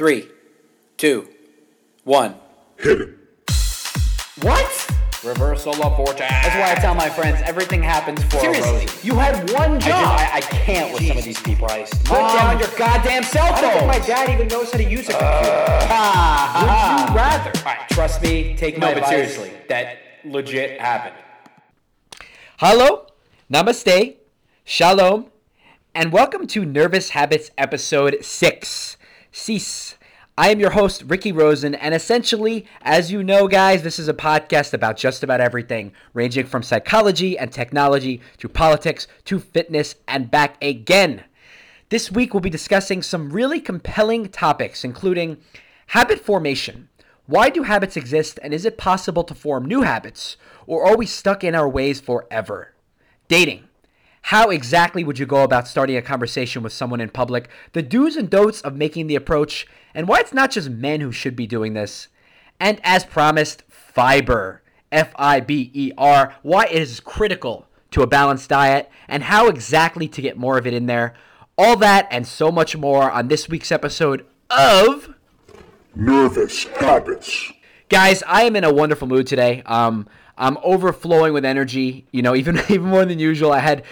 Three, two, one. Hit it. What? Reversal of fortune. That's why I tell my friends everything happens for a Seriously, reason. you had one I, job. just, I, I can't with some of these people. Christ. Put Mom, down your goddamn cell phone. I don't think phone. my dad even knows how to use a computer. Ah, Would you rather? All right, trust me. Take No, my but advice. seriously. that legit happened. Hello, namaste, shalom, and welcome to Nervous Habits episode 6. Cease. I am your host, Ricky Rosen, and essentially, as you know, guys, this is a podcast about just about everything, ranging from psychology and technology to politics to fitness and back again. This week, we'll be discussing some really compelling topics, including habit formation. Why do habits exist, and is it possible to form new habits, or are we stuck in our ways forever? Dating. How exactly would you go about starting a conversation with someone in public? The do's and don'ts of making the approach, and why it's not just men who should be doing this. And as promised, fiber. F I B E R. Why it is critical to a balanced diet, and how exactly to get more of it in there. All that and so much more on this week's episode of. Nervous habits. Guys, I am in a wonderful mood today. Um, I'm overflowing with energy. You know, even even more than usual. I had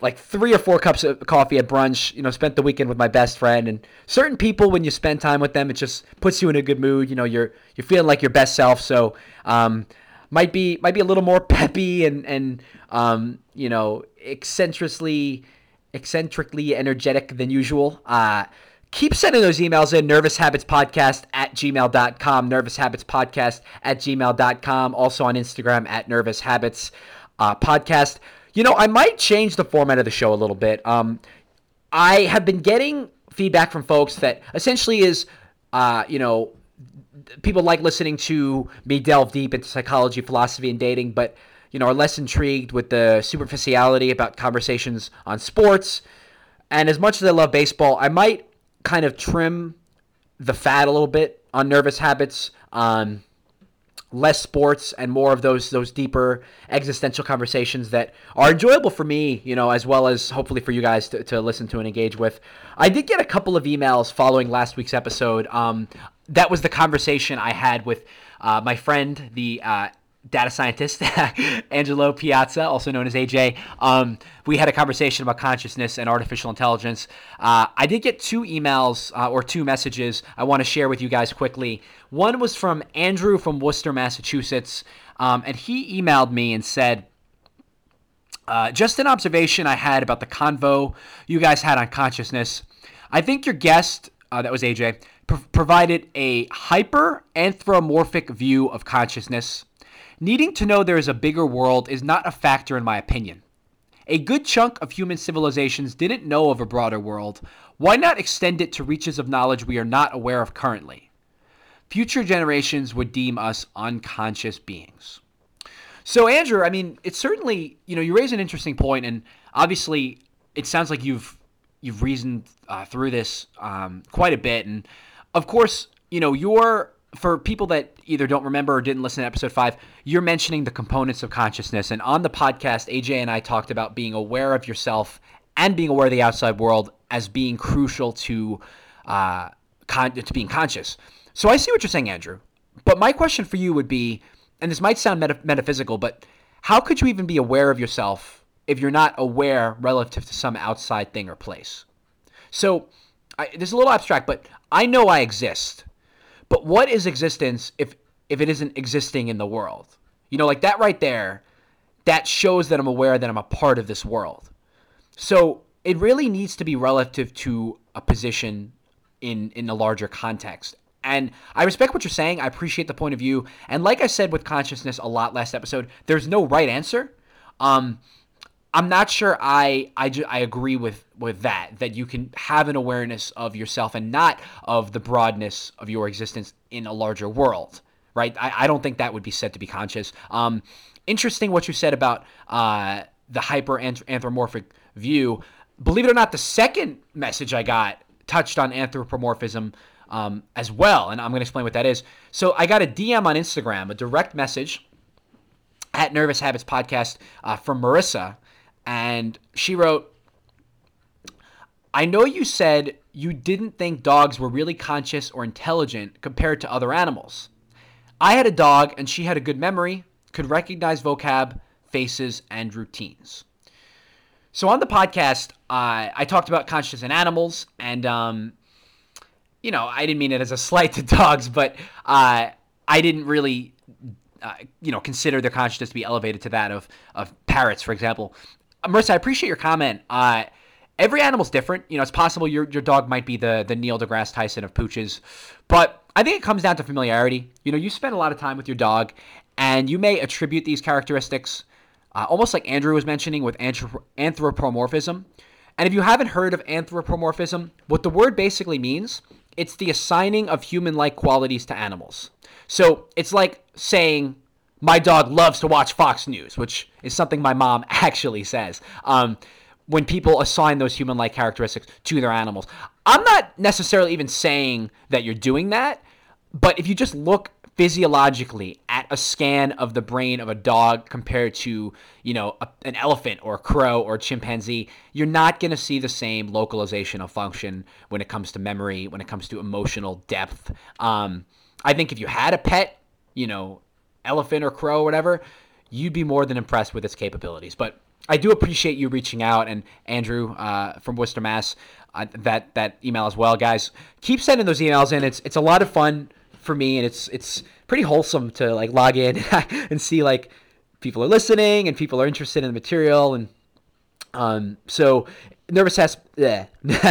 like three or four cups of coffee at brunch. You know, spent the weekend with my best friend. And certain people, when you spend time with them, it just puts you in a good mood. You know, you're you're feeling like your best self. So, um, might be might be a little more peppy and and um, you know, eccentrically eccentrically energetic than usual. Uh, keep sending those emails in nervoushabitspodcast at gmail.com nervoushabitspodcast at gmail.com also on instagram at nervoushabits uh, podcast you know i might change the format of the show a little bit. Um, i have been getting feedback from folks that essentially is uh, you know people like listening to me delve deep into psychology philosophy and dating but you know are less intrigued with the superficiality about conversations on sports. And as much as i love baseball i might kind of trim the fat a little bit on nervous habits um, less sports and more of those those deeper existential conversations that are enjoyable for me you know as well as hopefully for you guys to, to listen to and engage with. I did get a couple of emails following last week's episode. Um, that was the conversation i had with uh, my friend the uh, data scientist Angelo Piazza, also known as AJ. Um, we had a conversation about consciousness and artificial intelligence. Uh, I did get two emails uh, or two messages I want to share with you guys quickly. One was from Andrew from Worcester, Massachusetts, um, and he emailed me and said. Uh, just an observation I had about the convo you guys had on consciousness. I think your guest, uh, that was AJ, pr- provided a hyper anthropomorphic view of consciousness. Needing to know there is a bigger world is not a factor in my opinion. A good chunk of human civilizations didn't know of a broader world. Why not extend it to reaches of knowledge we are not aware of currently? Future generations would deem us unconscious beings. So, Andrew, I mean, it's certainly you know you raise an interesting point, and obviously, it sounds like you've you've reasoned uh, through this um, quite a bit, and of course, you know you're for people that either don't remember or didn't listen to episode five, you're mentioning the components of consciousness. And on the podcast, AJ and I talked about being aware of yourself and being aware of the outside world as being crucial to uh, con- to being conscious. So I see what you're saying, Andrew. But my question for you would be, and this might sound meta- metaphysical, but how could you even be aware of yourself if you're not aware relative to some outside thing or place? So I, this is a little abstract, but I know I exist. But what is existence if if it isn't existing in the world? You know, like that right there, that shows that I'm aware that I'm a part of this world. So it really needs to be relative to a position in in a larger context. And I respect what you're saying. I appreciate the point of view. And like I said with consciousness a lot last episode, there's no right answer. Um, I'm not sure I I, ju- I agree with with that that you can have an awareness of yourself and not of the broadness of your existence in a larger world, right? I, I don't think that would be said to be conscious. Um, interesting what you said about uh, the hyper anthropomorphic view. Believe it or not, the second message I got touched on anthropomorphism um, as well, and I'm going to explain what that is. So I got a DM on Instagram, a direct message at Nervous Habits Podcast uh, from Marissa, and she wrote, I know you said you didn't think dogs were really conscious or intelligent compared to other animals. I had a dog, and she had a good memory, could recognize vocab, faces, and routines. So on the podcast, I talked about conscious in animals, and um, you know, I didn't mean it as a slight to dogs, but uh, I didn't really, uh, you know, consider their consciousness to be elevated to that of of parrots, for example. Marissa, I appreciate your comment. Uh, every animal's different. You know, it's possible your your dog might be the the Neil deGrasse Tyson of pooches, but I think it comes down to familiarity. You know, you spend a lot of time with your dog, and you may attribute these characteristics, uh, almost like Andrew was mentioning with anthrop- anthropomorphism. And if you haven't heard of anthropomorphism, what the word basically means, it's the assigning of human-like qualities to animals. So it's like saying my dog loves to watch Fox News, which is something my mom actually says. Um, when people assign those human like characteristics to their animals. I'm not necessarily even saying that you're doing that, but if you just look physiologically at a scan of the brain of a dog compared to, you know, a, an elephant or a crow or a chimpanzee, you're not going to see the same localization of function when it comes to memory, when it comes to emotional depth. Um, I think if you had a pet, you know, elephant or crow or whatever, you'd be more than impressed with its capabilities. But I do appreciate you reaching out and Andrew uh, from Worcester, Mass. Uh, that that email as well, guys. Keep sending those emails in. It's it's a lot of fun for me, and it's it's pretty wholesome to like log in and see like people are listening and people are interested in the material and um so nervous has yeah,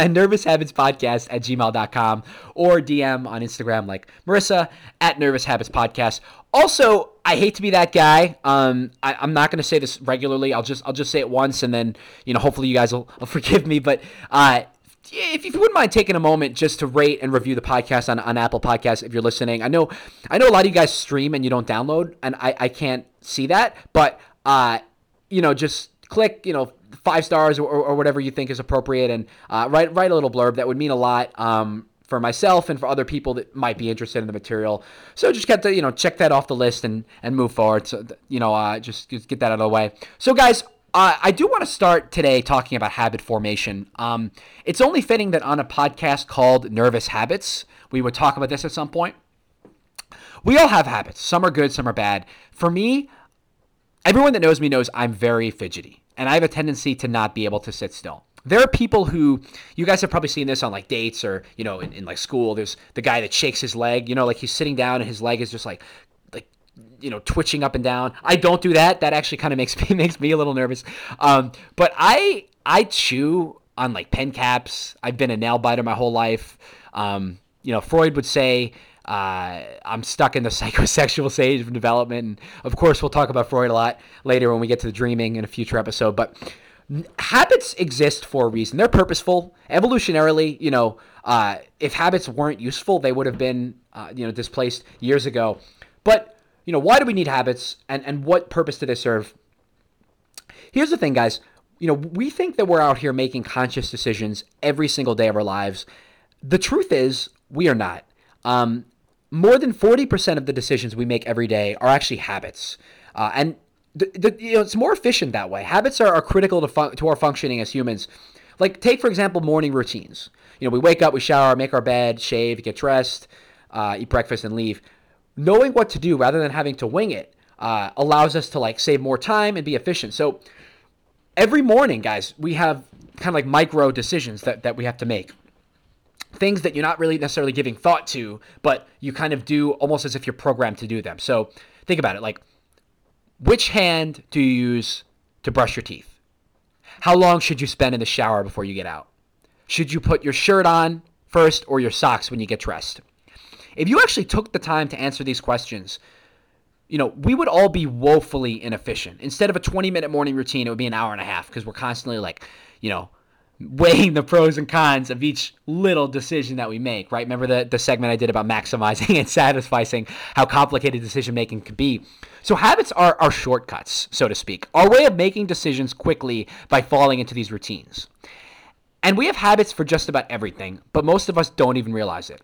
nervous habits podcast at gmail.com or dm on instagram like marissa at nervous habits podcast also i hate to be that guy. Um I, i'm not going to say this regularly. I'll just i'll just say it once and then you know hopefully you guys will, will forgive me. But uh if you wouldn't mind taking a moment just to rate and review the podcast on, on Apple Podcasts if you're listening. I know I know a lot of you guys stream and you don't download, and I, I can't see that, but uh, you know, just click, you know, five stars or, or whatever you think is appropriate and uh, write write a little blurb. That would mean a lot. Um, for myself and for other people that might be interested in the material. So just get to, you know, check that off the list and, and move forward. So, you know, uh, just, just get that out of the way. So guys, uh, I do want to start today talking about habit formation. Um, it's only fitting that on a podcast called Nervous Habits, we would talk about this at some point. We all have habits. Some are good, some are bad. For me, everyone that knows me knows I'm very fidgety, and I have a tendency to not be able to sit still. There are people who you guys have probably seen this on like dates or you know in, in like school. There's the guy that shakes his leg. You know, like he's sitting down and his leg is just like like you know twitching up and down. I don't do that. That actually kind of makes me makes me a little nervous. Um, but I I chew on like pen caps. I've been a nail biter my whole life. Um, you know, Freud would say uh, I'm stuck in the psychosexual stage of development. And of course, we'll talk about Freud a lot later when we get to the dreaming in a future episode. But habits exist for a reason. They're purposeful. Evolutionarily, you know, uh, if habits weren't useful, they would have been, uh, you know, displaced years ago. But you know, why do we need habits and, and what purpose do they serve? Here's the thing, guys. You know, we think that we're out here making conscious decisions every single day of our lives. The truth is, we are not. Um, more than 40% of the decisions we make every day are actually habits. Uh, and the, the, you know, it's more efficient that way. Habits are, are critical to, fun- to our functioning as humans. Like, take, for example, morning routines. You know, we wake up, we shower, make our bed, shave, get dressed, uh, eat breakfast, and leave knowing what to do rather than having to wing it uh, allows us to like save more time and be efficient. So every morning, guys, we have kind of like micro decisions that, that we have to make. Things that you're not really necessarily giving thought to, but you kind of do almost as if you're programmed to do them. So think about it like, which hand do you use to brush your teeth? How long should you spend in the shower before you get out? Should you put your shirt on first or your socks when you get dressed? If you actually took the time to answer these questions, you know, we would all be woefully inefficient. Instead of a 20 minute morning routine, it would be an hour and a half because we're constantly like, you know, weighing the pros and cons of each little decision that we make, right? Remember the, the segment I did about maximizing and satisficing, how complicated decision making can be. So habits are our shortcuts, so to speak, our way of making decisions quickly by falling into these routines. And we have habits for just about everything, but most of us don't even realize it.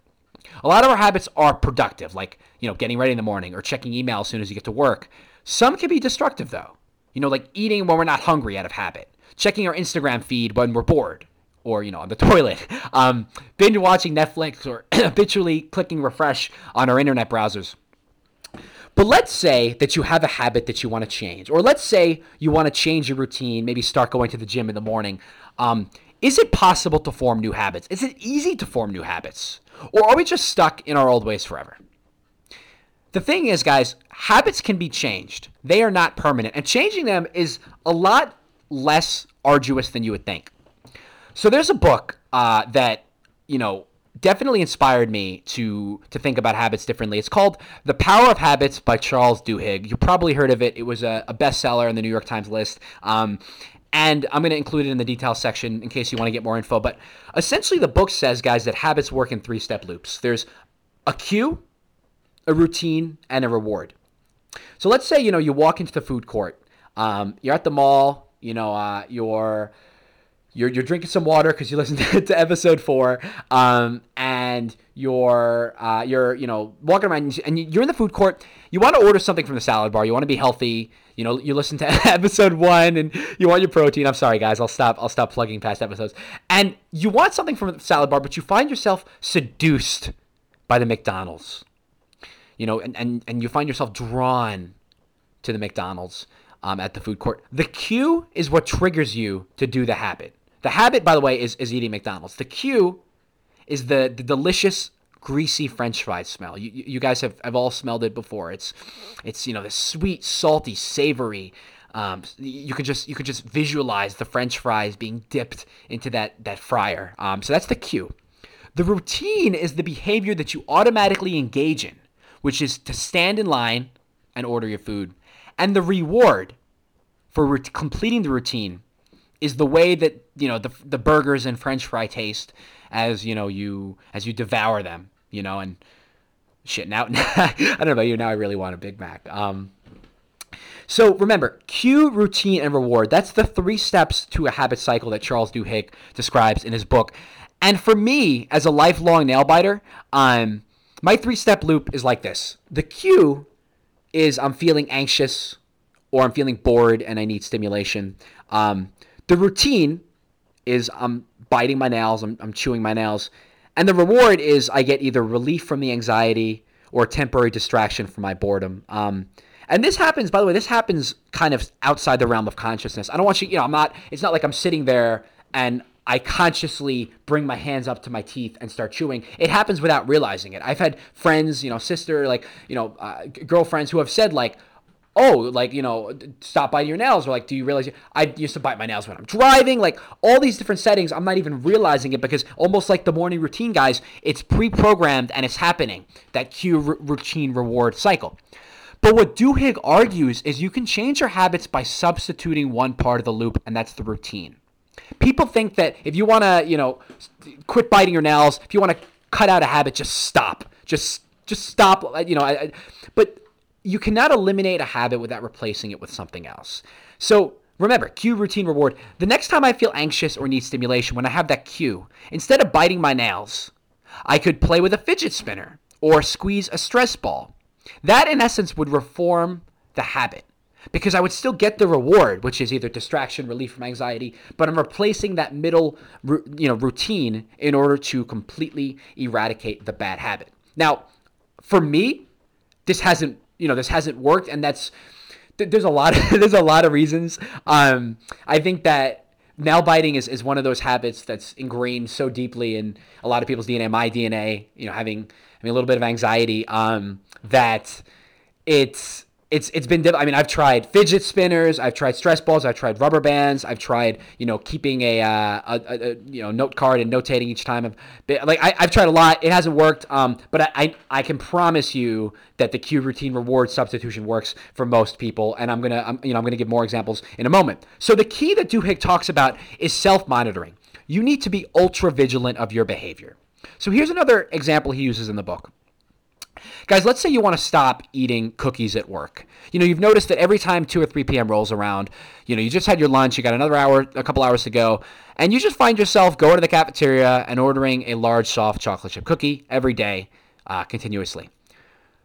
A lot of our habits are productive, like, you know, getting ready in the morning or checking email as soon as you get to work. Some can be destructive, though. You know, like eating when we're not hungry out of habit, checking our Instagram feed when we're bored, or you know on the toilet, um, binge watching Netflix, or habitually clicking refresh on our internet browsers. But let's say that you have a habit that you want to change, or let's say you want to change your routine, maybe start going to the gym in the morning. Um, is it possible to form new habits? Is it easy to form new habits? Or are we just stuck in our old ways forever? The thing is, guys, habits can be changed. They are not permanent, and changing them is a lot less arduous than you would think. So there's a book uh, that you know definitely inspired me to to think about habits differently. It's called The Power of Habits by Charles Duhigg. You probably heard of it. It was a, a bestseller in the New York Times list. Um, and I'm going to include it in the details section in case you want to get more info. But essentially, the book says, guys, that habits work in three step loops. There's a cue, a routine, and a reward. So let's say you know you walk into the food court. Um, you're at the mall. You know uh, you're you're, you're drinking some water because you listened to, to, episode four, um, and you're uh, you're you know walking around and you're in the food court. You want to order something from the salad bar. You want to be healthy. You know you listen to episode one and you want your protein. I'm sorry guys, I'll stop I'll stop plugging past episodes. And you want something from the salad bar, but you find yourself seduced by the McDonald's. You know, and and, and you find yourself drawn to the McDonald's. Um, at the food court. The cue is what triggers you to do the habit. The habit, by the way, is, is eating McDonald's. The cue is the, the delicious greasy french fry smell. You, you guys have, have all smelled it before. It's it's you know the sweet, salty, savory. Um, you could just you could just visualize the french fries being dipped into that that fryer. Um, so that's the cue. The routine is the behavior that you automatically engage in, which is to stand in line and order your food. And the reward for re- completing the routine is the way that you know the the burgers and French fry taste as you know you as you devour them. You know, and shit. Now I don't know about you. Now I really want a Big Mac. Um, so remember, cue, routine, and reward. That's the three steps to a habit cycle that Charles Duhigg describes in his book. And for me, as a lifelong nail biter, um, my three step loop is like this. The cue is I'm feeling anxious or I'm feeling bored and I need stimulation. Um, the routine is I'm biting my nails, I'm, I'm chewing my nails. And the reward is I get either relief from the anxiety or temporary distraction from my boredom. Um, and this happens, by the way, this happens kind of outside the realm of consciousness. I don't want you, you know, I'm not, it's not like I'm sitting there and I consciously bring my hands up to my teeth and start chewing. It happens without realizing it. I've had friends, you know, sister, like, you know, uh, girlfriends who have said, like, oh, like, you know, stop biting your nails. Or like, do you realize you-? I used to bite my nails when I'm driving? Like, all these different settings, I'm not even realizing it because almost like the morning routine, guys, it's pre programmed and it's happening. That cue r- routine reward cycle. But what Duhigg argues is you can change your habits by substituting one part of the loop, and that's the routine. People think that if you want to, you know, quit biting your nails, if you want to cut out a habit, just stop. Just just stop, uh, you know, I, I, but you cannot eliminate a habit without replacing it with something else. So remember, cue, routine, reward. The next time I feel anxious or need stimulation, when I have that cue, instead of biting my nails, I could play with a fidget spinner or squeeze a stress ball. That, in essence, would reform the habit because I would still get the reward, which is either distraction, relief from anxiety, but I'm replacing that middle, you know, routine in order to completely eradicate the bad habit. Now, for me, this hasn't you know this hasn't worked, and that's there's a lot of there's a lot of reasons. Um, I think that nail biting is, is one of those habits that's ingrained so deeply in a lot of people's DNA, my DNA, you know, having having a little bit of anxiety, um, that it's it's it's been I mean I've tried fidget spinners, I've tried stress balls, I've tried rubber bands, I've tried you know keeping a, uh, a, a, you know note card and notating each time. I've been, like I, have tried a lot. It hasn't worked. Um, but I, I, I can promise you that the cue routine reward substitution works for most people, and I'm gonna I'm, you know I'm gonna give more examples in a moment. So the key that Duhigg talks about is self monitoring. You need to be ultra vigilant of your behavior. So here's another example he uses in the book. Guys, let's say you want to stop eating cookies at work. You know, you've noticed that every time 2 or 3 p.m. rolls around, you know, you just had your lunch, you got another hour, a couple hours to go, and you just find yourself going to the cafeteria and ordering a large soft chocolate chip cookie every day, uh, continuously.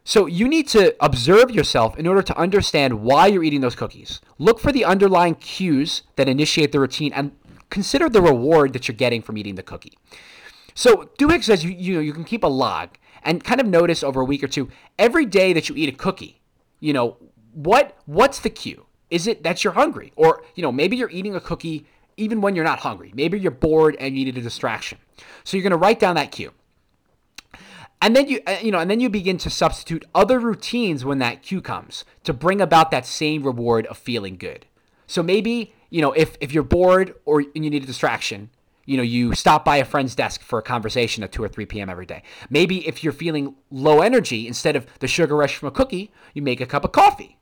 So you need to observe yourself in order to understand why you're eating those cookies. Look for the underlying cues that initiate the routine and consider the reward that you're getting from eating the cookie. So Duhigg says you you know you can keep a log and kind of notice over a week or two every day that you eat a cookie. You know what what's the cue? Is it that you're hungry, or you know maybe you're eating a cookie even when you're not hungry? Maybe you're bored and you needed a distraction. So you're going to write down that cue. And then you uh, you know and then you begin to substitute other routines when that cue comes to bring about that same reward of feeling good. So maybe, you know, if if you're bored or you need a distraction, you know, you stop by a friend's desk for a conversation at 2 or 3 p.m. every day. Maybe if you're feeling low energy, instead of the sugar rush from a cookie, you make a cup of coffee.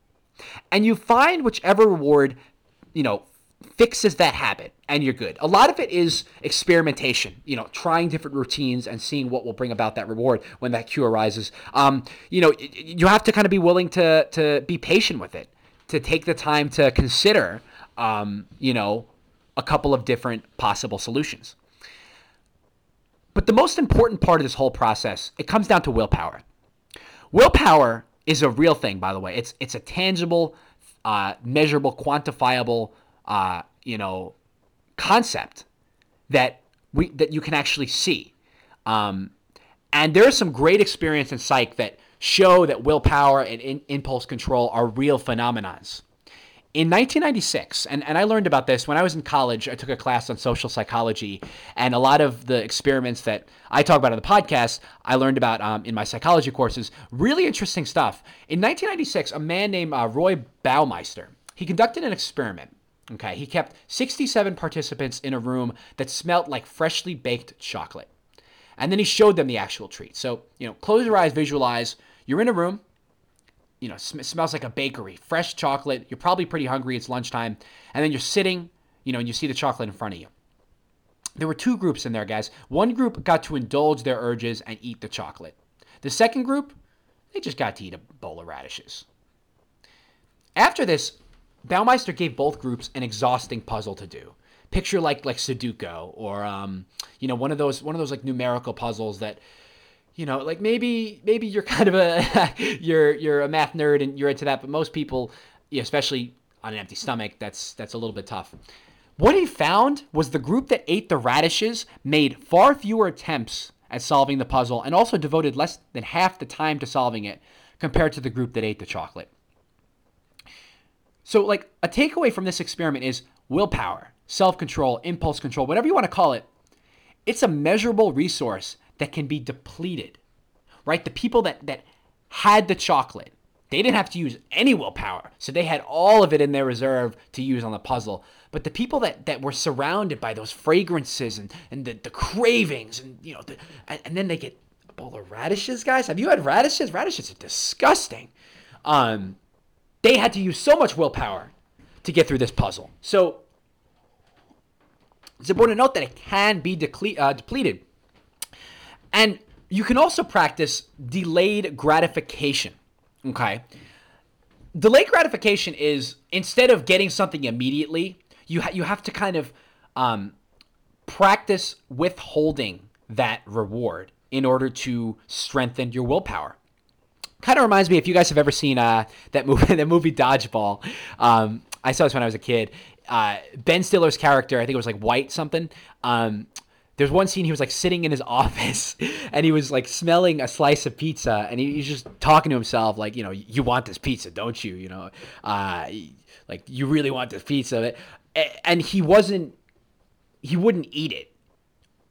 And you find whichever reward, you know, fixes that habit and you're good. A lot of it is experimentation, you know, trying different routines and seeing what will bring about that reward when that cue arises. Um, you know, you have to kind of be willing to to be patient with it, to take the time to consider, um, you know, a couple of different possible solutions. But the most important part of this whole process, it comes down to willpower. Willpower is a real thing, by the way. It's it's a tangible, uh, measurable, quantifiable uh, you know, concept that we that you can actually see. Um, and there is some great experience in psych that show that willpower and in, impulse control are real phenomenons. In 1996, and, and I learned about this when I was in college, I took a class on social psychology, and a lot of the experiments that I talk about on the podcast, I learned about um, in my psychology courses. Really interesting stuff. In 1996, a man named uh, Roy Baumeister, he conducted an experiment Okay, he kept 67 participants in a room that smelled like freshly baked chocolate. And then he showed them the actual treat. So, you know, close your eyes, visualize. You're in a room, you know, sm- smells like a bakery, fresh chocolate. You're probably pretty hungry. It's lunchtime. And then you're sitting, you know, and you see the chocolate in front of you. There were two groups in there, guys. One group got to indulge their urges and eat the chocolate. The second group, they just got to eat a bowl of radishes. After this, Baumeister gave both groups an exhausting puzzle to do. Picture like like Sudoku or um, you know one of those one of those like numerical puzzles that you know like maybe maybe you're kind of a you're you're a math nerd and you're into that, but most people, especially on an empty stomach, that's that's a little bit tough. What he found was the group that ate the radishes made far fewer attempts at solving the puzzle and also devoted less than half the time to solving it compared to the group that ate the chocolate. So, like, a takeaway from this experiment is willpower, self control, impulse control, whatever you want to call it. It's a measurable resource that can be depleted, right? The people that, that had the chocolate, they didn't have to use any willpower. So they had all of it in their reserve to use on the puzzle. But the people that, that were surrounded by those fragrances and, and the, the cravings and, you know, the, and, then they get a bowl of radishes, guys. Have you had radishes? Radishes are disgusting. Um, they had to use so much willpower to get through this puzzle. So it's important to note that it can be decle- uh, depleted. And you can also practice delayed gratification. Okay. Delayed gratification is instead of getting something immediately, you, ha- you have to kind of um, practice withholding that reward in order to strengthen your willpower kind of reminds me if you guys have ever seen uh, that movie, that movie Dodgeball. Um, I saw this when I was a kid. Uh, ben Stiller's character, I think it was like White something. Um, there's one scene he was like sitting in his office and he was like smelling a slice of pizza and he, he's just talking to himself like you know you want this pizza don't you you know uh, like you really want this pizza and he wasn't he wouldn't eat it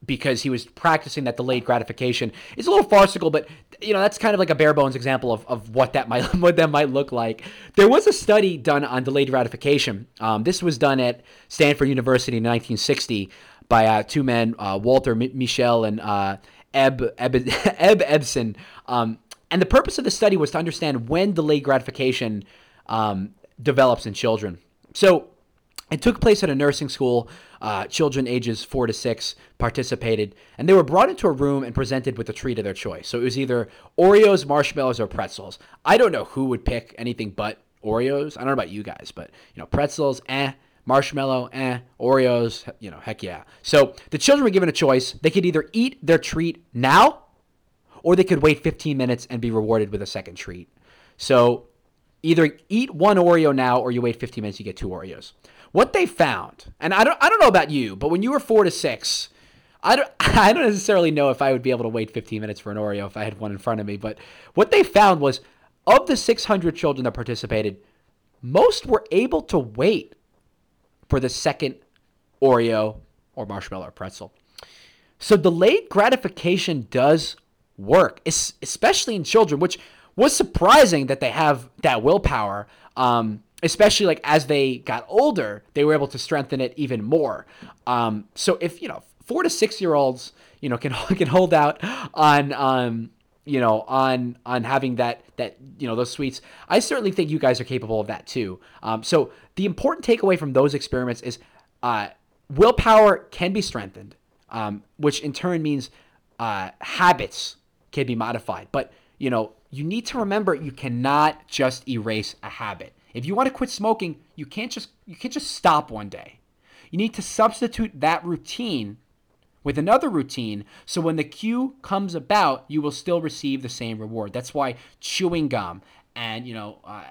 because he was practicing that delayed gratification. It's a little farcical, but you know that's kind of like a bare bones example of, of what that might what that might look like. There was a study done on delayed gratification. Um, this was done at Stanford University in 1960 by uh, two men, uh, Walter M- Mischel and uh, Eb Eb, Eb Ebsen. Um, and the purpose of the study was to understand when delayed gratification um, develops in children. So it took place at a nursing school. Uh, children ages four to six participated, and they were brought into a room and presented with a treat of their choice. So it was either Oreos, marshmallows, or pretzels. I don't know who would pick anything but Oreos. I don't know about you guys, but you know, pretzels, eh. Marshmallow, eh. Oreos, you know, heck yeah. So the children were given a choice. They could either eat their treat now, or they could wait 15 minutes and be rewarded with a second treat. So either eat one Oreo now, or you wait 15 minutes, you get two Oreos. what they found, and I don't I don't know about you, but when you were four to six, I don't I don't necessarily know if I would be able to wait 15 minutes for an Oreo if I had one in front of me. But what they found was of the 600 children that participated, most were able to wait for the second Oreo or marshmallow or pretzel. So delayed gratification does work, especially in children, which was surprising that they have that willpower. Um, especially like as they got older, they were able to strengthen it even more. Um, so if you know four to six year olds, you know, can can hold out on um, you know on on having that that you know those sweets, I certainly think you guys are capable of that too. Um, so the important takeaway from those experiments is uh, willpower can be strengthened, um, which in turn means uh, habits can be modified. But you know, you need to remember you cannot just erase a habit. If you want to quit smoking, you can't just you can't just stop one day. You need to substitute that routine with another routine so when the cue comes about, you will still receive the same reward. That's why chewing gum and you know, uh,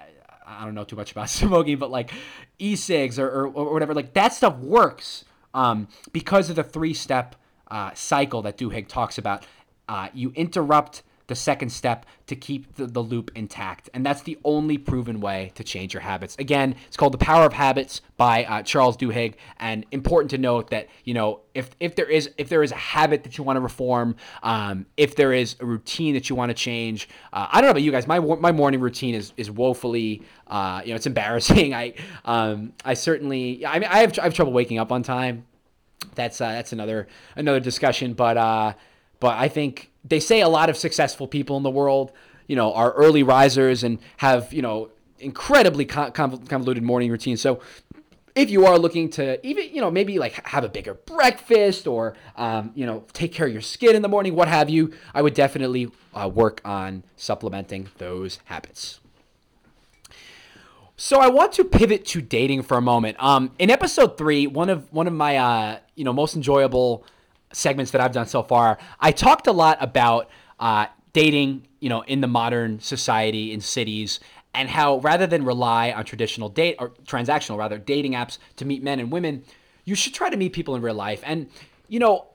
I don't know too much about smoking, but like e-cigs or, or, or whatever, like that stuff works um, because of the three-step uh, cycle that Duhigg talks about. Uh, you interrupt the second step to keep the, the, loop intact. And that's the only proven way to change your habits. Again, it's called The Power of Habits by uh, Charles Duhigg. And important to note that, you know, if, if there is if there is a habit that you want to reform, um, if there is a routine that you want to change, uh, I don't know about you guys, my, my morning routine is, is woefully, uh, you know, it's embarrassing. I, um, I certainly, I mean, I have, I have trouble waking up on time. That's, uh, that's another, another discussion. But, uh, but I think they say a lot of successful people in the world, you know, are early risers and have, you know, incredibly convoluted morning routines. So if you are looking to even, you know, maybe like have a bigger breakfast or, um, you know, take care of your skin in the morning, what have you, I would definitely uh, work on supplementing those habits. So I want to pivot to dating for a moment. Um, in episode three, one of one of my uh, you know most enjoyable segments that I've done so far, I talked a lot about uh, dating, you know, in the modern society in cities, and how rather than rely on traditional date or transactional rather dating apps to meet men and women, you should try to meet people in real life. And you know,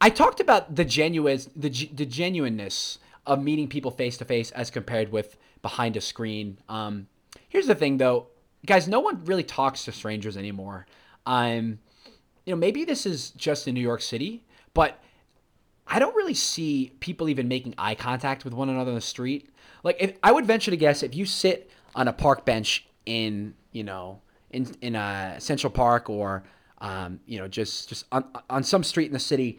I talked about the genuine the, the genuineness of meeting people face to face as compared with behind a screen. Um, here's the thing, though, guys, no one really talks to strangers anymore. Um, you know, maybe this is just in New York City, but I don't really see people even making eye contact with one another on the street. Like, if, I would venture to guess if you sit on a park bench in, you know, in in a Central Park or, um, you know, just just on on some street in the city,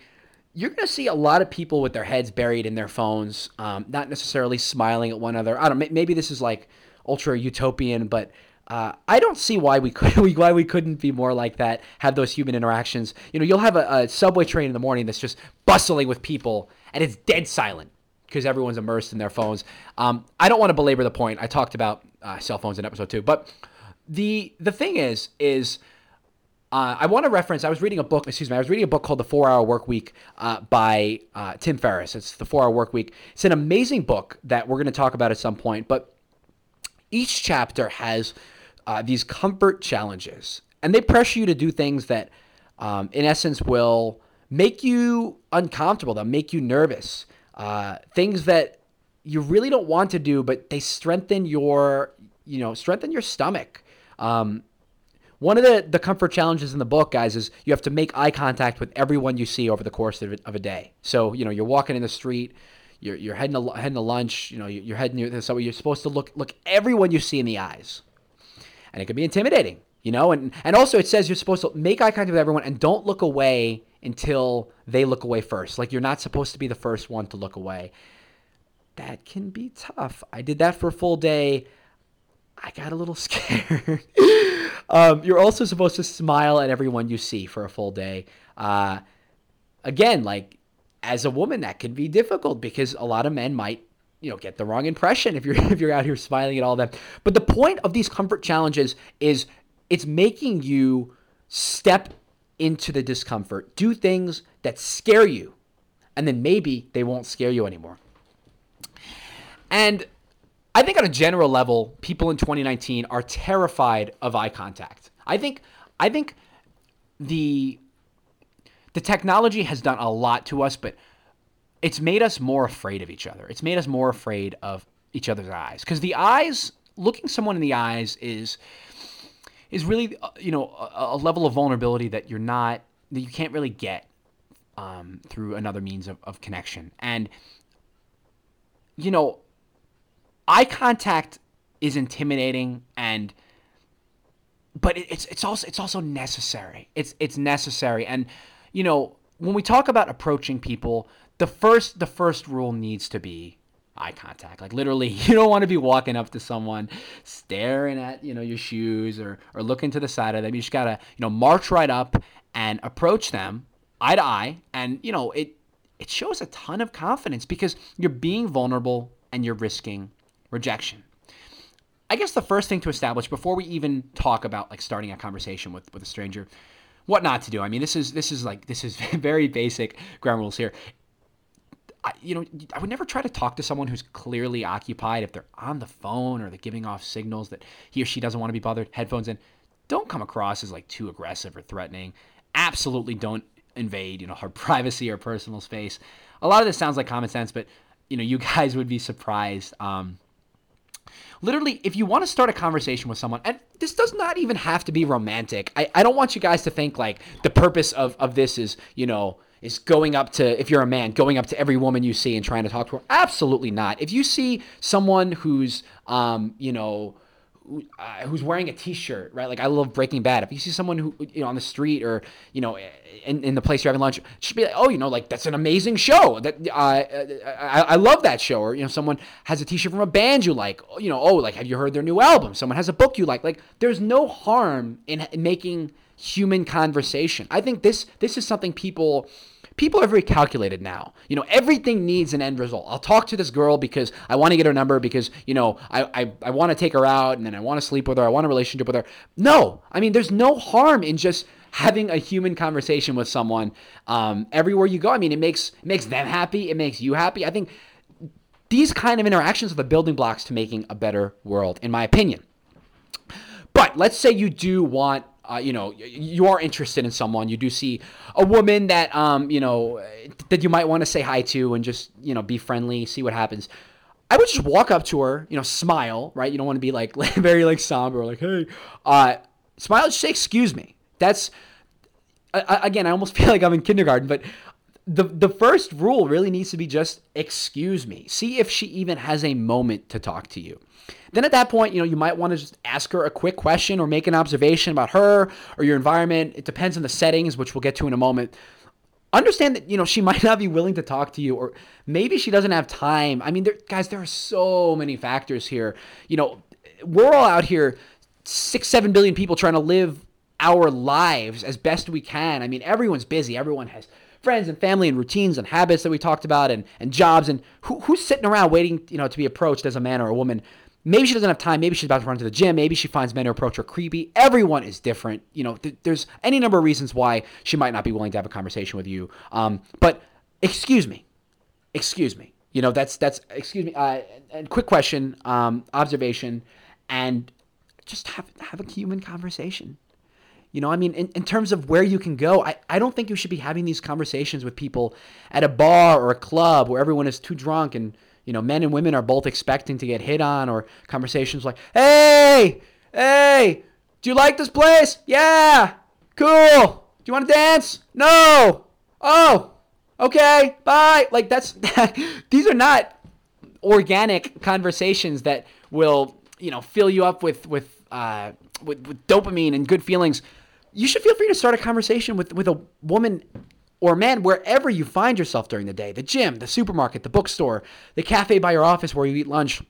you're going to see a lot of people with their heads buried in their phones, um, not necessarily smiling at one another. I don't. Maybe this is like ultra utopian, but uh, I don't see why we could why we couldn't be more like that. Have those human interactions. You know, you'll have a, a subway train in the morning that's just bustling with people, and it's dead silent because everyone's immersed in their phones. Um, I don't want to belabor the point. I talked about uh, cell phones in episode two, but the the thing is is. Uh, I want to reference. I was reading a book. Excuse me. I was reading a book called The Four Hour Work Week uh, by uh, Tim Ferriss. It's The Four Hour Work Week. It's an amazing book that we're going to talk about at some point. But each chapter has uh, these comfort challenges, and they pressure you to do things that, um, in essence, will make you uncomfortable. They'll make you nervous. Uh, things that you really don't want to do, but they strengthen your, you know, strengthen your stomach. Um, one of the, the comfort challenges in the book, guys, is you have to make eye contact with everyone you see over the course of, of a day. So, you know, you're walking in the street, you're, you're heading to heading to lunch, you know, you're heading to, so you're supposed to look look everyone you see in the eyes and it can be intimidating, you know. And and also it says you're supposed to make eye contact with everyone and don't look away until they look away first. Like you're not supposed to be the first one to look away. That can be tough. I did that for a full day. I got a little scared. um, you're also supposed to smile at everyone you see for a full day. Uh, again, like as a woman, that can be difficult because a lot of men might you know get the wrong impression if you're if you're out here smiling at all them. But the point of these comfort challenges is it's making you step into the discomfort, do things that scare you, and then maybe they won't scare you anymore. And I think on a general level, people in 2019 are terrified of eye contact. I think I think the the technology has done a lot to us, but it's made us more afraid of each other. It's made us more afraid of each other's eyes because the eyes, looking someone in the eyes, is is really uh, you know a, a level of vulnerability that you're not that you can't really get um, through another means of, of connection. And you know, eye contact is intimidating and but it, it's it's also it's also necessary. It's it's necessary, and you know when we talk about approaching people, the first the first rule needs to be eye contact. Like literally, you don't want to be walking up to someone, staring at you know your shoes or or looking to the side of them. You just gotta you know march right up and approach them eye to eye, and you know it it shows a ton of confidence because you're being vulnerable and you're risking rejection. I guess the first thing to establish before we even talk about like starting a conversation with, with a stranger, what not to do. I mean, this is this is like this is very basic ground rules here. I, you know, I would never try to talk to someone who's clearly occupied if they're on the phone or they're giving off signals that he or she doesn't want to be bothered. Headphones in. Don't come across as like too aggressive or threatening. Absolutely don't invade, you know, her privacy or personal space. A lot of this sounds like common sense, but you know, you guys would be surprised. Um, literally, if you want to start a conversation with someone, and this does not even have to be romantic. I, I don't want you guys to think like the purpose of, of this is, you know, is going up to, if you're a man, going up to every woman you see and trying to talk to her. Absolutely not. If you see someone who's, um, you know, uh, who's wearing a t-shirt, right? Like I love Breaking Bad. If you see someone who, you know, on the street or, you know, in, in the place you're having lunch, should be like, oh, you know, like that's an amazing show. That uh, I, I love that show. Or you know, someone has a t-shirt from a band you like. You know, oh, like have you heard their new album? Someone has a book you like. Like there's no harm in making human conversation. I think this this is something people people are very calculated now. You know, everything needs an end result. I'll talk to this girl because I want to get her number because, you know, I, I, I want to take her out and then I want to sleep with her. I want a relationship with her. No, I mean, there's no harm in just having a human conversation with someone um, everywhere you go. I mean, it makes it makes them happy. It makes you happy. I think these kind of interactions are the building blocks to making a better world, in my opinion. But let's say you do want uh, you know, you are interested in someone, you do see a woman that, um, you know, that you might want to say hi to and just, you know, be friendly, see what happens. I would just walk up to her, you know, smile, right? You don't want to be like very like somber, like, hey, uh, smile, just say, excuse me. That's, again, I almost feel like I'm in kindergarten, but the the first rule really needs to be just excuse me. See if she even has a moment to talk to you. Then at that point, you know, you might want to just ask her a quick question or make an observation about her or your environment. It depends on the settings, which we'll get to in a moment. Understand that, you know, she might not be willing to talk to you or maybe she doesn't have time. I mean, there, guys, there are so many factors here. You know, we're all out here, six, seven billion people trying to live our lives as best we can. I mean, everyone's busy. Everyone has friends and family and routines and habits that we talked about and, and jobs and who, who's sitting around waiting, you know, to be approached as a man or a woman Maybe she doesn't have time. Maybe she's about to run to the gym. Maybe she finds men who approach her creepy. Everyone is different. You know, th- there's any number of reasons why she might not be willing to have a conversation with you. Um, but excuse me, excuse me. You know, that's that's excuse me. Uh, and quick question, um, observation, and just have have a human conversation. You know, I mean, in, in terms of where you can go, I, I don't think you should be having these conversations with people at a bar or a club where everyone is too drunk and you know, men and women are both expecting to get hit on, or conversations like, hey, hey, do you like this place? Yeah, cool. Do you want to dance? No. Oh, okay, bye. Like, that's, these are not organic conversations that will, you know, fill you up with, with, uh, with, with dopamine and good feelings. You should feel free to start a conversation with, with a woman or man, wherever you find yourself during the day the gym, the supermarket, the bookstore, the cafe by your office where you eat lunch.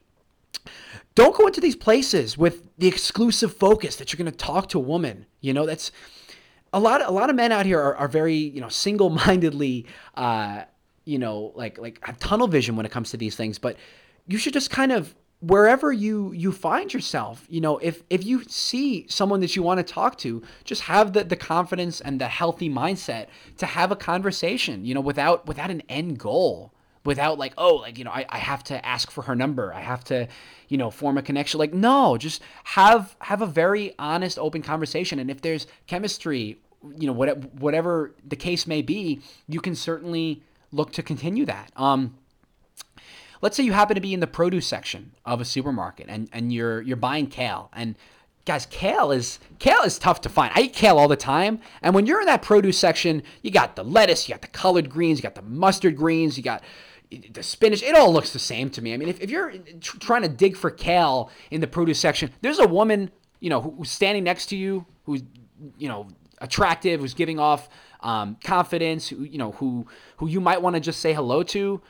Don't go into these places with the exclusive focus that you're going to talk to a woman. You know, that's a lot. A lot of men out here are, are very, you know, single-mindedly, uh, you know, like like have tunnel vision when it comes to these things. But you should just kind of wherever you you find yourself you know if if you see someone that you want to talk to just have the the confidence and the healthy mindset to have a conversation you know without without an end goal without like oh like you know I, I have to ask for her number i have to you know form a connection like no just have have a very honest open conversation. And if there's chemistry you know whatever whatever the case may be you can certainly look to continue that. Um let's say you happen to be in the produce section of a supermarket and, and you're you're buying kale and guys kale is kale is tough to find. I eat kale all the time. And when you're in that produce section you got the lettuce you got the collard greens you got the mustard greens you got the spinach. It all looks the same to me. I mean if, if you're tr- trying to dig for kale in the produce section there's a woman you know who's standing next to you who's you know attractive who's giving off um, confidence who you know who who you might want to just say hello to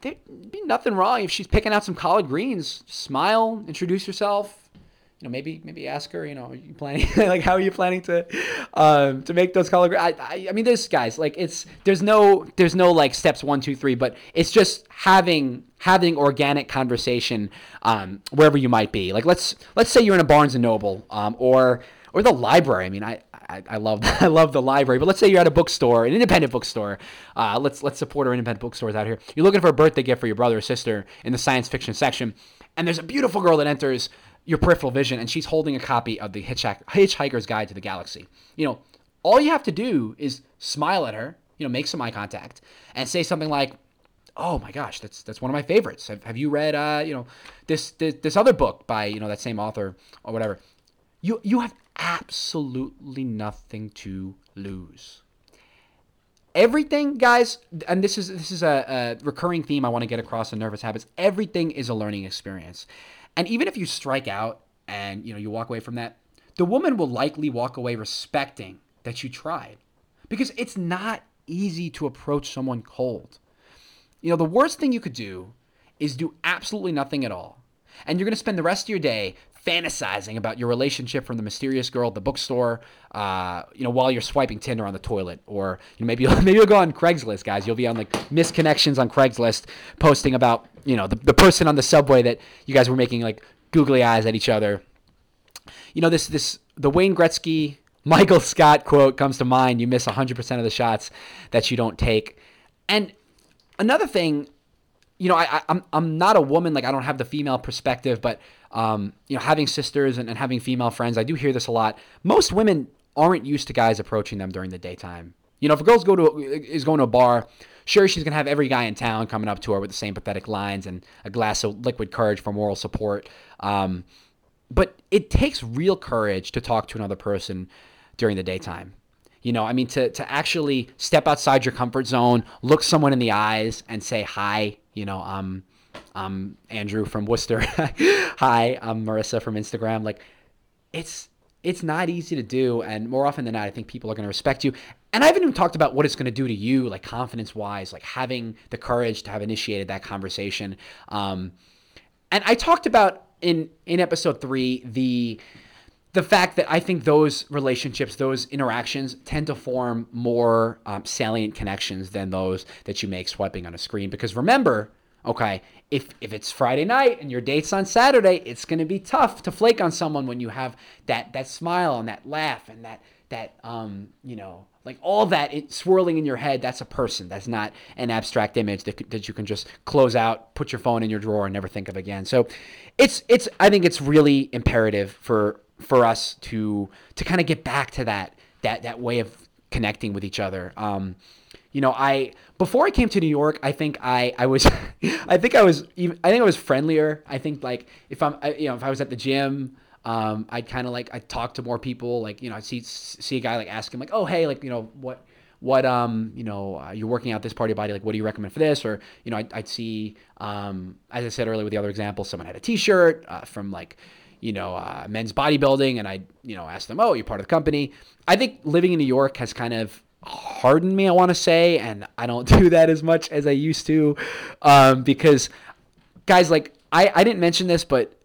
there'd be nothing wrong if she's picking out some collard greens. Smile, introduce yourself. You know, maybe maybe ask her. You know, are you planning like how are you planning to um, to make those collard greens? I, I, I mean, there's guys like it's there's no there's no like steps one two three, but it's just having having organic conversation um, wherever you might be. Like let's let's say you're in a Barnes and Noble um, or or the library. I mean, I, I, love I love the library, but let's say you're at a bookstore, an independent bookstore. Uh, let's let's support our independent bookstores out here. You're looking for a birthday gift for your brother or sister in the science fiction section, and there's a beautiful girl that enters your peripheral vision, and she's holding a copy of the Hitchhik- Hitchhiker's Guide to the Galaxy. You know, all you have to do is smile at her, you know, make some eye contact, and say something like, "Oh my gosh, that's that's one of my favorites. Have, have you read, uh, you know, this, this this other book by you know that same author or whatever?" You you have absolutely nothing to lose. Everything, guys, and this is this is a, a recurring theme I want to get across in nervous habits. Everything is a learning experience, and even if you strike out and you know you walk away from that, the woman will likely walk away respecting that you tried, because it's not easy to approach someone cold. You know, the worst thing you could do is do absolutely nothing at all, and you're going to spend the rest of your day fantasizing about your relationship from the mysterious girl at the bookstore, uh, you know, while you're swiping Tinder on the toilet, or you know, maybe you'll, maybe you'll go on Craigslist, guys. You'll be on like misconnections on Craigslist, posting about you know the, the person on the subway that you guys were making like googly eyes at each other. You know, this this the Wayne Gretzky, Michael Scott quote comes to mind. You miss 100% of the shots that you don't take, and another thing you know, I, I, I'm I'm not a woman, like I don't have the female perspective, but um, you know, having sisters and, and having female friends, I do hear this a lot. Most women aren't used to guys approaching them during the daytime. You know, if a girl's go to is going to a bar, sure she's gonna have every guy in town coming up to her with the same pathetic lines and a glass of liquid courage for moral support. Um, but it takes real courage to talk to another person during the daytime. You know, I mean, to, to actually step outside your comfort zone, look someone in the eyes, and say hi. You know, um, I'm Andrew from Worcester. hi, I'm Marissa from Instagram. Like, it's it's not easy to do, and more often than not, I think people are going to respect you. And I haven't even talked about what it's going to do to you, like confidence wise, like having the courage to have initiated that conversation. Um, and I talked about in in episode three the the fact that I think those relationships, those interactions tend to form more um, salient connections than those that you make swiping on a screen. Because remember, okay, if, if it's Friday night and your date's on Saturday, it's going to be tough to flake on someone when you have that, that smile and that laugh and that, that um, you know, like all that it, swirling in your head, that's a person. That's not an abstract image that, that you can just close out, put your phone in your drawer and never think of again. So it's, it's, I think it's really imperative for for us to to kind of get back to that that that way of connecting with each other. Um, you know, I before I came to New York, I think I I was I think I was even I think I was friendlier. I think like if I'm I, you know if I was at the gym. Um, I'd kind of like I'd talk to more people, like you know, I'd see see a guy like ask him like, oh hey, like you know what what um you know uh, you're working out this part of your body like what do you recommend for this or you know I'd, I'd see um as I said earlier with the other example someone had a T-shirt uh, from like you know, uh, men's bodybuilding, and I, you know, asked them, "Oh, you're part of the company." I think living in New York has kind of hardened me. I want to say, and I don't do that as much as I used to, um, because guys, like I, I didn't mention this, but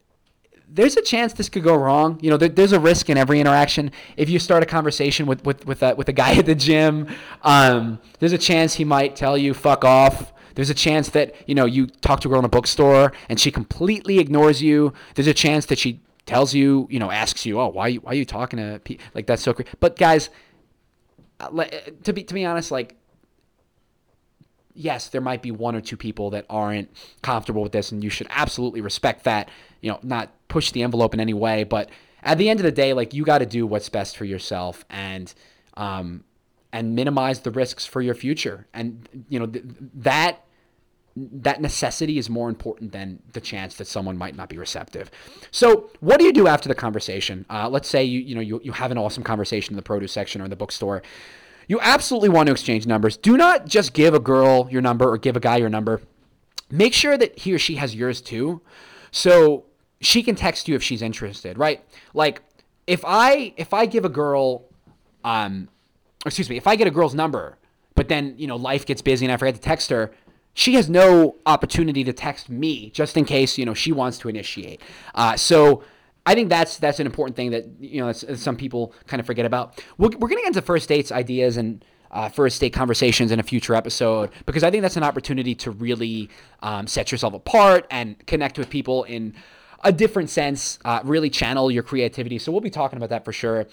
there's a chance this could go wrong. You know, there, there's a risk in every interaction. If you start a conversation with with with a, with a guy at the gym, um, there's a chance he might tell you "fuck off." There's a chance that you know you talk to a girl in a bookstore and she completely ignores you. There's a chance that she tells you, you know, asks you, "Oh, why why are you talking to pe-? like that's so crazy?" But guys, to be to be honest, like yes, there might be one or two people that aren't comfortable with this, and you should absolutely respect that. You know, not push the envelope in any way, but at the end of the day, like you got to do what's best for yourself and um, and minimize the risks for your future. And you know th- that that necessity is more important than the chance that someone might not be receptive. So, what do you do after the conversation? Uh, let's say you you know you, you have an awesome conversation in the produce section or in the bookstore. You absolutely want to exchange numbers. Do not just give a girl your number or give a guy your number. Make sure that he or she has yours too, so she can text you if she's interested. Right? Like if I if I give a girl, um, excuse me, if I get a girl's number, but then you know life gets busy and I forget to text her she has no opportunity to text me just in case you know she wants to initiate. Uh, so I think that's that's an important thing that you know some people kind of forget about. We're, we're going to get into first dates ideas and uh, first date conversations in a future episode because I think that's an opportunity to really um, set yourself apart and connect with people in a different sense. Uh, really channel your creativity. So we'll be talking about that for sure.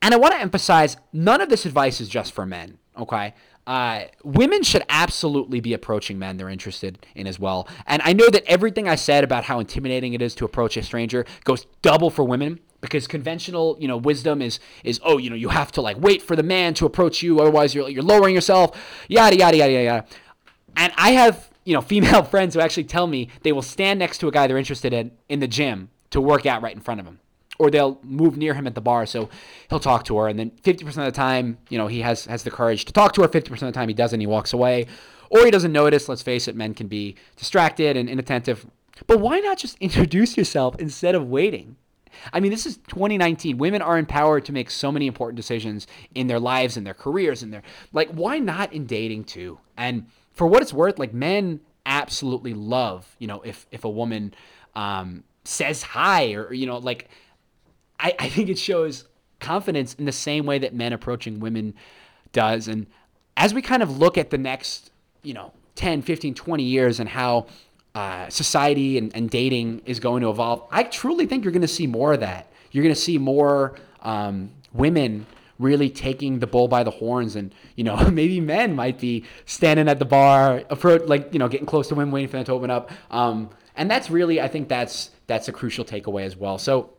And I want to emphasize none of this advice is just for men. Okay. Uh, women should absolutely be approaching men they're interested in as well. And I know that everything I said about how intimidating it is to approach a stranger goes double for women because conventional, you know, wisdom is is oh, you know, you have to like wait for the man to approach you, otherwise you're you're lowering yourself, yada yada yada yada. And I have you know female friends who actually tell me they will stand next to a guy they're interested in in the gym to work out right in front of him or they'll move near him at the bar so he'll talk to her and then 50% of the time you know he has has the courage to talk to her 50% of the time he doesn't he walks away or he doesn't notice let's face it men can be distracted and inattentive but why not just introduce yourself instead of waiting I mean, this is 2019. Women are empowered to make so many important decisions in their lives and their careers and their like. Why not in dating too? And for what it's worth, like men absolutely love you know if if a woman um, says hi or you know like I, I think it shows confidence in the same way that men approaching women does. And as we kind of look at the next, you know, 10, 15, 20 years and how uh, society and, and dating is going to evolve, I truly think you're going to see more of that. You're going to see more um, women really taking the bull by the horns and you know maybe men might be standing at the bar approach like you know getting close to women waiting for them to open up um, and that's really i think that's that's a crucial takeaway as well so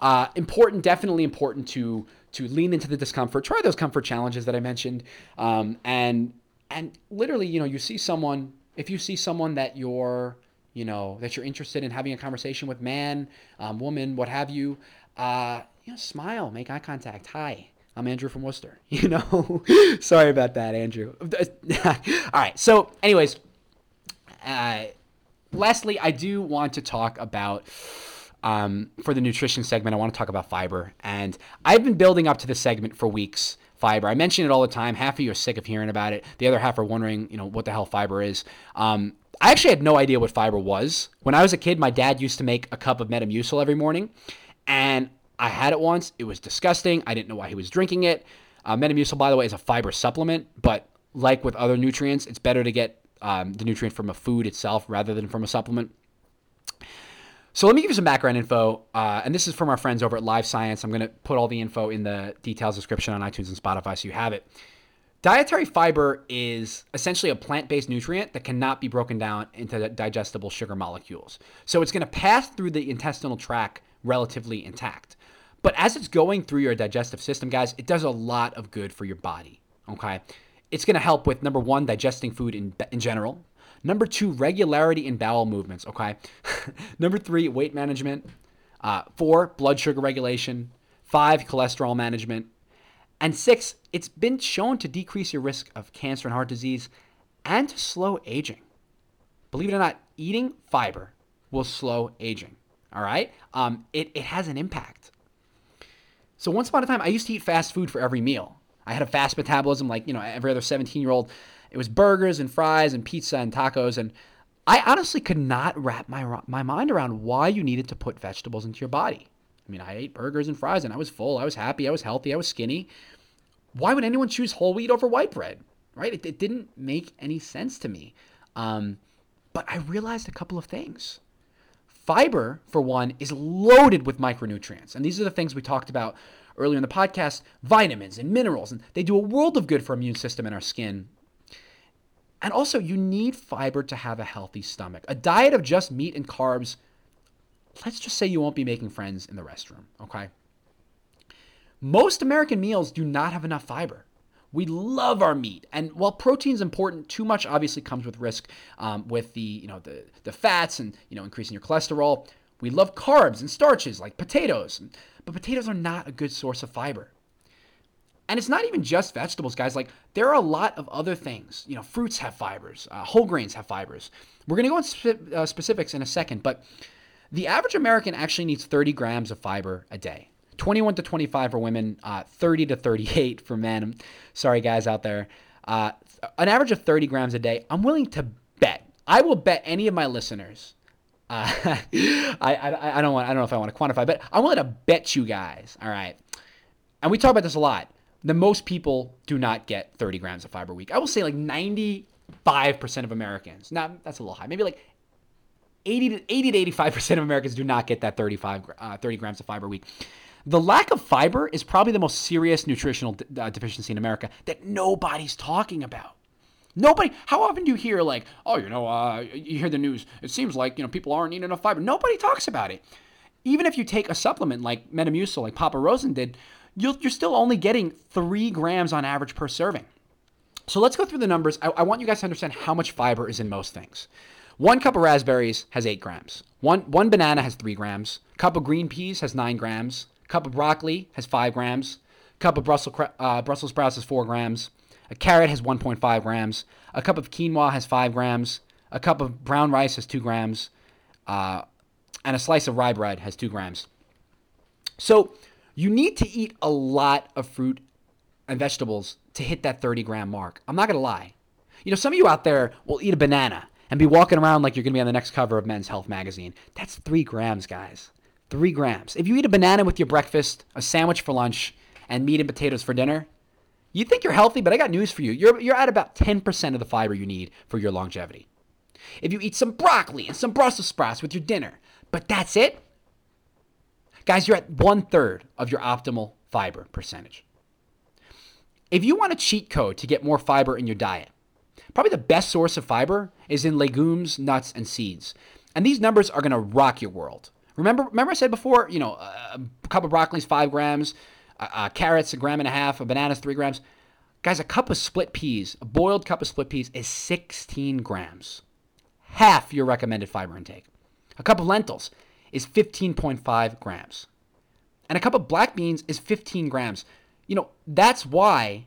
uh, important, definitely important to to lean into the discomfort. Try those comfort challenges that I mentioned, um, and and literally, you know, you see someone. If you see someone that you're, you know, that you're interested in having a conversation with, man, um, woman, what have you, uh, you know, smile, make eye contact. Hi, I'm Andrew from Worcester. You know, sorry about that, Andrew. All right. So, anyways, uh, lastly, I do want to talk about um, for the nutrition segment, I want to talk about fiber. And I've been building up to this segment for weeks. Fiber. I mention it all the time. Half of you are sick of hearing about it. The other half are wondering, you know, what the hell fiber is. Um, I actually had no idea what fiber was. When I was a kid, my dad used to make a cup of Metamucil every morning, and I had it once. It was disgusting. I didn't know why he was drinking it. Uh, Metamucil, by the way, is a fiber supplement, but like with other nutrients, it's better to get um, the nutrient from a food itself rather than from a supplement. So let me give you some background info, uh, and this is from our friends over at Live Science. I'm going to put all the info in the details description on iTunes and Spotify so you have it. Dietary fiber is essentially a plant based nutrient that cannot be broken down into digestible sugar molecules. So it's going to pass through the intestinal tract relatively intact. But as it's going through your digestive system, guys, it does a lot of good for your body. Okay. It's going to help with number one, digesting food in, in general, Number two, regularity in bowel movements. Okay. Number three, weight management. Uh, four, blood sugar regulation. Five, cholesterol management. And six, it's been shown to decrease your risk of cancer and heart disease and to slow aging. Believe it or not, eating fiber will slow aging. All right. Um, it, it has an impact. So once upon a time, I used to eat fast food for every meal. I had a fast metabolism like, you know, every other 17 year old. It was burgers and fries and pizza and tacos. And I honestly could not wrap my, my mind around why you needed to put vegetables into your body. I mean, I ate burgers and fries and I was full. I was happy. I was healthy. I was skinny. Why would anyone choose whole wheat over white bread? Right? It, it didn't make any sense to me. Um, but I realized a couple of things. Fiber, for one, is loaded with micronutrients. And these are the things we talked about earlier in the podcast vitamins and minerals. And they do a world of good for immune system and our skin And also, you need fiber to have a healthy stomach. A diet of just meat and carbs, let's just say you won't be making friends in the restroom, okay? Most American meals do not have enough fiber. We love our meat, and while protein is important, too much obviously comes with risk um, with the you know the the fats and you know increasing your cholesterol. We love carbs and starches like potatoes, but potatoes are not a good source of fiber. And it's not even just vegetables, guys. Like there are a lot of other things. You know, fruits have fibers, uh, whole grains have fibers. We're gonna go into spe- uh, specifics in a second, but the average American actually needs 30 grams of fiber a day. 21 to 25 for women, uh, 30 to 38 for men. Sorry, guys out there. Uh, an average of 30 grams a day. I'm willing to bet. I will bet any of my listeners. Uh, I, I I don't want I don't know if I want to quantify, but I'm willing to bet you guys. All right, and we talk about this a lot. The most people do not get 30 grams of fiber a week. I will say like 95% of Americans. Now that's a little high. Maybe like 80 to 80 to 85% of Americans do not get that 35 uh, 30 grams of fiber a week. The lack of fiber is probably the most serious nutritional de- uh, deficiency in America that nobody's talking about. Nobody. How often do you hear like, oh, you know, uh, you hear the news? It seems like you know people aren't eating enough fiber. Nobody talks about it. Even if you take a supplement like Metamucil, like Papa Rosen did, you're still only getting three grams on average per serving. So let's go through the numbers. I, I want you guys to understand how much fiber is in most things. One cup of raspberries has eight grams. One one banana has three grams. Cup of green peas has nine grams. Cup of broccoli has five grams. Cup of Brussels, uh, Brussels sprouts has four grams. A carrot has 1.5 grams. A cup of quinoa has five grams. A cup of brown rice has two grams. Uh, and a slice of rye bread has two grams. So you need to eat a lot of fruit and vegetables to hit that 30 gram mark. I'm not going to lie. You know, some of you out there will eat a banana and be walking around like you're going to be on the next cover of Men's Health magazine. That's three grams, guys. Three grams. If you eat a banana with your breakfast, a sandwich for lunch, and meat and potatoes for dinner, you think you're healthy, but I got news for you. You're, you're at about 10% of the fiber you need for your longevity. If you eat some broccoli and some Brussels sprouts with your dinner, but that's it, guys, you're at one third of your optimal fiber percentage. If you want a cheat code to get more fiber in your diet, probably the best source of fiber is in legumes, nuts, and seeds. And these numbers are going to rock your world. Remember, remember I said before, you know, a cup of broccoli is five grams, uh, carrots a gram and a half, a banana's three grams. Guys, a cup of split peas, a boiled cup of split peas is 16 grams, half your recommended fiber intake. A cup of lentils is 15.5 grams, and a cup of black beans is 15 grams. You know, that's why.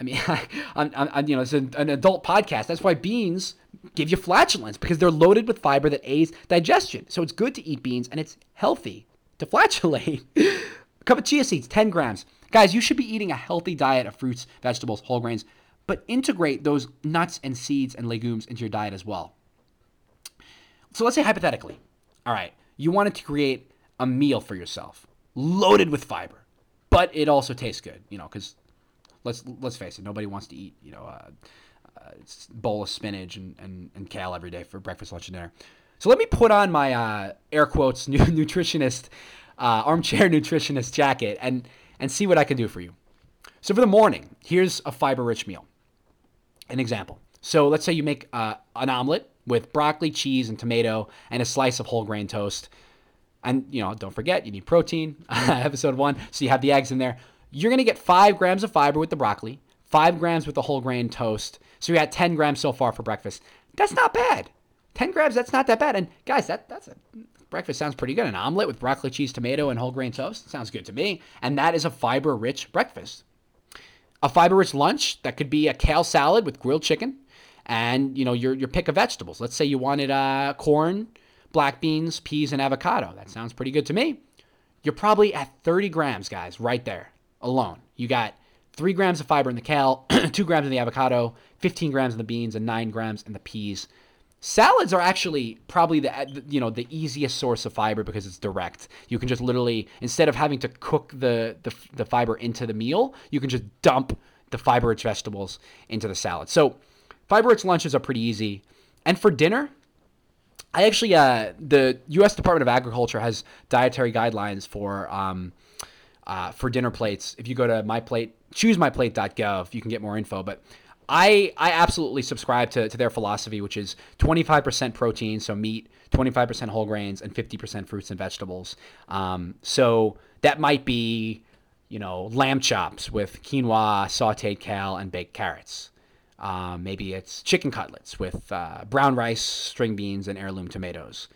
I mean, I'm, I'm, you know, it's an, an adult podcast. That's why beans give you flatulence because they're loaded with fiber that aids digestion. So it's good to eat beans and it's healthy to flatulate. a cup of chia seeds, 10 grams. Guys, you should be eating a healthy diet of fruits, vegetables, whole grains, but integrate those nuts and seeds and legumes into your diet as well. So let's say hypothetically, all right, you wanted to create a meal for yourself loaded with fiber, but it also tastes good, you know, because let's let's face it, nobody wants to eat, you know, a, a bowl of spinach and, and, and kale every day for breakfast, lunch, and dinner. So let me put on my uh, air quotes nutritionist, uh, armchair nutritionist jacket and and see what I can do for you. So for the morning, here's a fiber-rich meal. An example. So let's say you make uh, an omelet with broccoli, cheese, and tomato, and a slice of whole grain toast. And you know, don't forget you need protein. episode one. So you have the eggs in there. You're gonna get five grams of fiber with the broccoli, five grams with the whole grain toast. So you got 10 grams so far for breakfast. That's not bad. 10 grams, that's not that bad. And guys, that that's a breakfast sounds pretty good. An omelet with broccoli, cheese, tomato, and whole grain toast sounds good to me. And that is a fiber rich breakfast. A fiber rich lunch, that could be a kale salad with grilled chicken and you know your, your pick of vegetables. Let's say you wanted uh, corn, black beans, peas, and avocado. That sounds pretty good to me. You're probably at 30 grams, guys, right there alone. You got three grams of fiber in the kale, two grams in the avocado, 15 grams in the beans, and nine grams in the peas. Salads are actually probably the you know the easiest source of fiber because it's direct. You can just literally instead of having to cook the the, the fiber into the meal, you can just dump the fiber-rich vegetables into the salad. So fiber-rich lunches are pretty easy. And for dinner, I actually uh, the U.S. Department of Agriculture has dietary guidelines for um, uh, for dinner plates. If you go to my plate, choosemyplate.gov, you can get more info. But I I absolutely subscribe to, to their philosophy, which is 25% protein, so meat, 25% whole grains, and 50% fruits and vegetables. Um, so that might be, you know, lamb chops with quinoa, sautéed kale, and baked carrots. Um, maybe it's chicken cutlets with uh, brown rice, string beans, and heirloom tomatoes.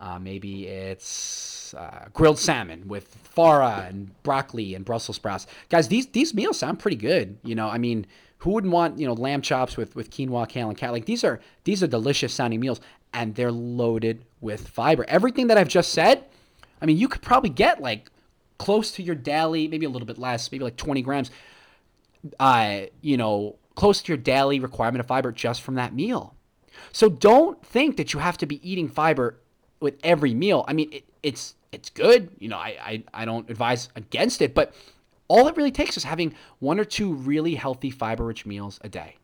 Uh, maybe it's uh, grilled salmon with farro and broccoli and Brussels sprouts. Guys, these these meals sound pretty good. You know, I mean, who wouldn't want you know lamb chops with with quinoa, kale, and cat? Like these are these are delicious sounding meals, and they're loaded with fiber. Everything that I've just said, I mean, you could probably get like close to your daily, maybe a little bit less, maybe like 20 grams. Uh, you know, close to your daily requirement of fiber just from that meal. So don't think that you have to be eating fiber with every meal. I mean, it, it's it's good. You know, I, I I don't advise against it, but all it really takes is having one or two really healthy fiber-rich meals a day,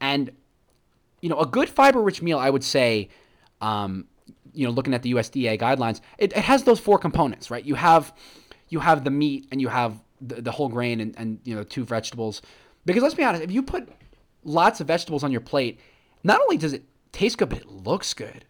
and you know, a good fiber-rich meal, I would say, um, you know, looking at the USDA guidelines, it, it has those four components, right? You have you have the meat and you have the, the whole grain and, and you know two vegetables because let's be honest, if you put lots of vegetables on your plate, not only does it taste good, but it looks good.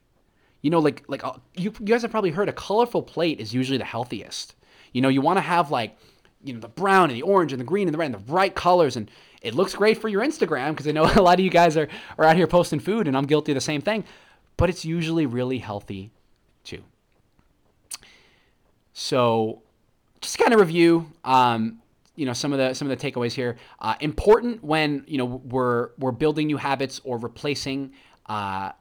You know, like like uh, you, you guys have probably heard a colorful plate is usually the healthiest. You know, you want to have like you know the brown and the orange and the green and the red and the bright colors and it looks great for your Instagram because I know a lot of you guys are, are out here posting food and I'm guilty of the same thing, but it's usually really healthy too. So just kind of review um, you know some of the some of the takeaways here. Uh, important when you know we're we're building new habits or replacing uh,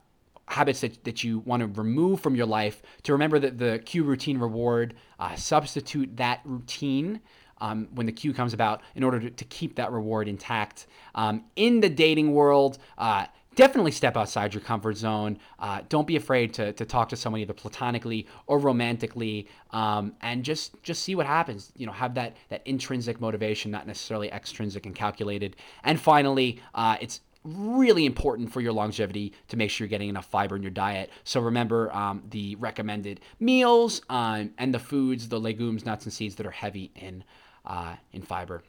habits that, that you want to remove from your life. To remember that the cue routine reward, uh, substitute that routine. Um, when the cue comes about, in order to, to keep that reward intact. Um, in the dating world, uh, definitely step outside your comfort zone. Uh, don't be afraid to, to talk to someone either platonically or romantically, um, and just just see what happens. You know, have that that intrinsic motivation, not necessarily extrinsic and calculated. And finally, uh, it's really important for your longevity to make sure you're getting enough fiber in your diet. So remember um, the recommended meals um, and the foods, the legumes, nuts, and seeds that are heavy in uh, in fiber.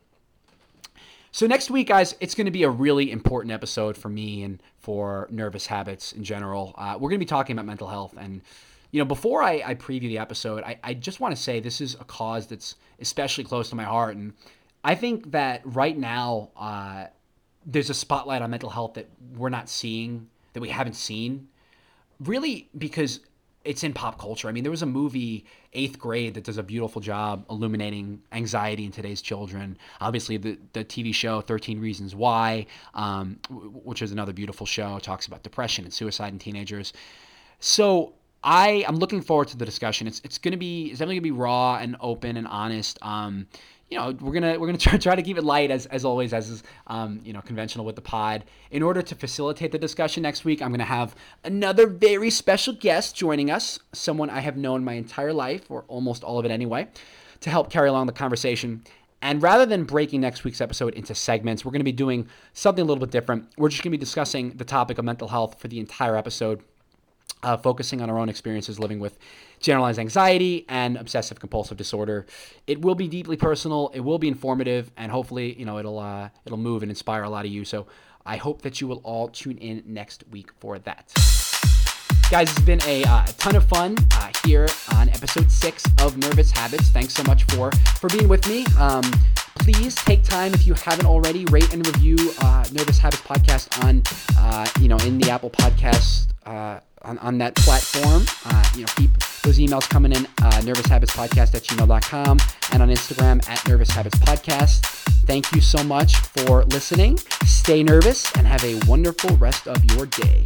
So next week, guys, it's going to be a really important episode for me and for nervous habits in general. Uh, we're going to be talking about mental health, and you know, before I, I preview the episode, I, I just want to say this is a cause that's especially close to my heart, and I think that right now uh, there's a spotlight on mental health that we're not seeing, that we haven't seen, really because it's in pop culture. I mean, there was a movie, Eighth Grade, that does a beautiful job illuminating anxiety in today's children. Obviously, the, the TV show 13 Reasons Why, um, which is another beautiful show, talks about depression and suicide in teenagers. So I I'm looking forward to the discussion. It's it's going to be it's definitely going to be raw and open and honest. Um, you know, we're gonna we're gonna try, try to keep it light as, as always, as is um, you know conventional with the pod. In order to facilitate the discussion next week, I'm gonna have another very special guest joining us, someone I have known my entire life, or almost all of it anyway, to help carry along the conversation. And rather than breaking next week's episode into segments, we're to be doing something a little bit different. We're just to be discussing the topic of mental health for the entire episode uh, focusing on our own experiences living with generalized anxiety and obsessive compulsive disorder. It will be deeply personal. It will be informative, and hopefully, you know, it'll uh, it'll move and inspire a lot of you. So I hope that you will all tune in next week for that. Guys, it's been a, uh, a ton of fun uh, here on episode six of Nervous Habits. Thanks so much for for being with me. Um, please take time if you haven't already rate and review uh, Nervous Habits podcast on uh, you know in the Apple Podcast uh, on, on that platform. Uh, you know, keep those emails coming in, uh, nervoushabitspodcast at gmail.com and on Instagram at Nervous Habits Podcast. Thank you so much for listening. Stay nervous and have a wonderful rest of your day.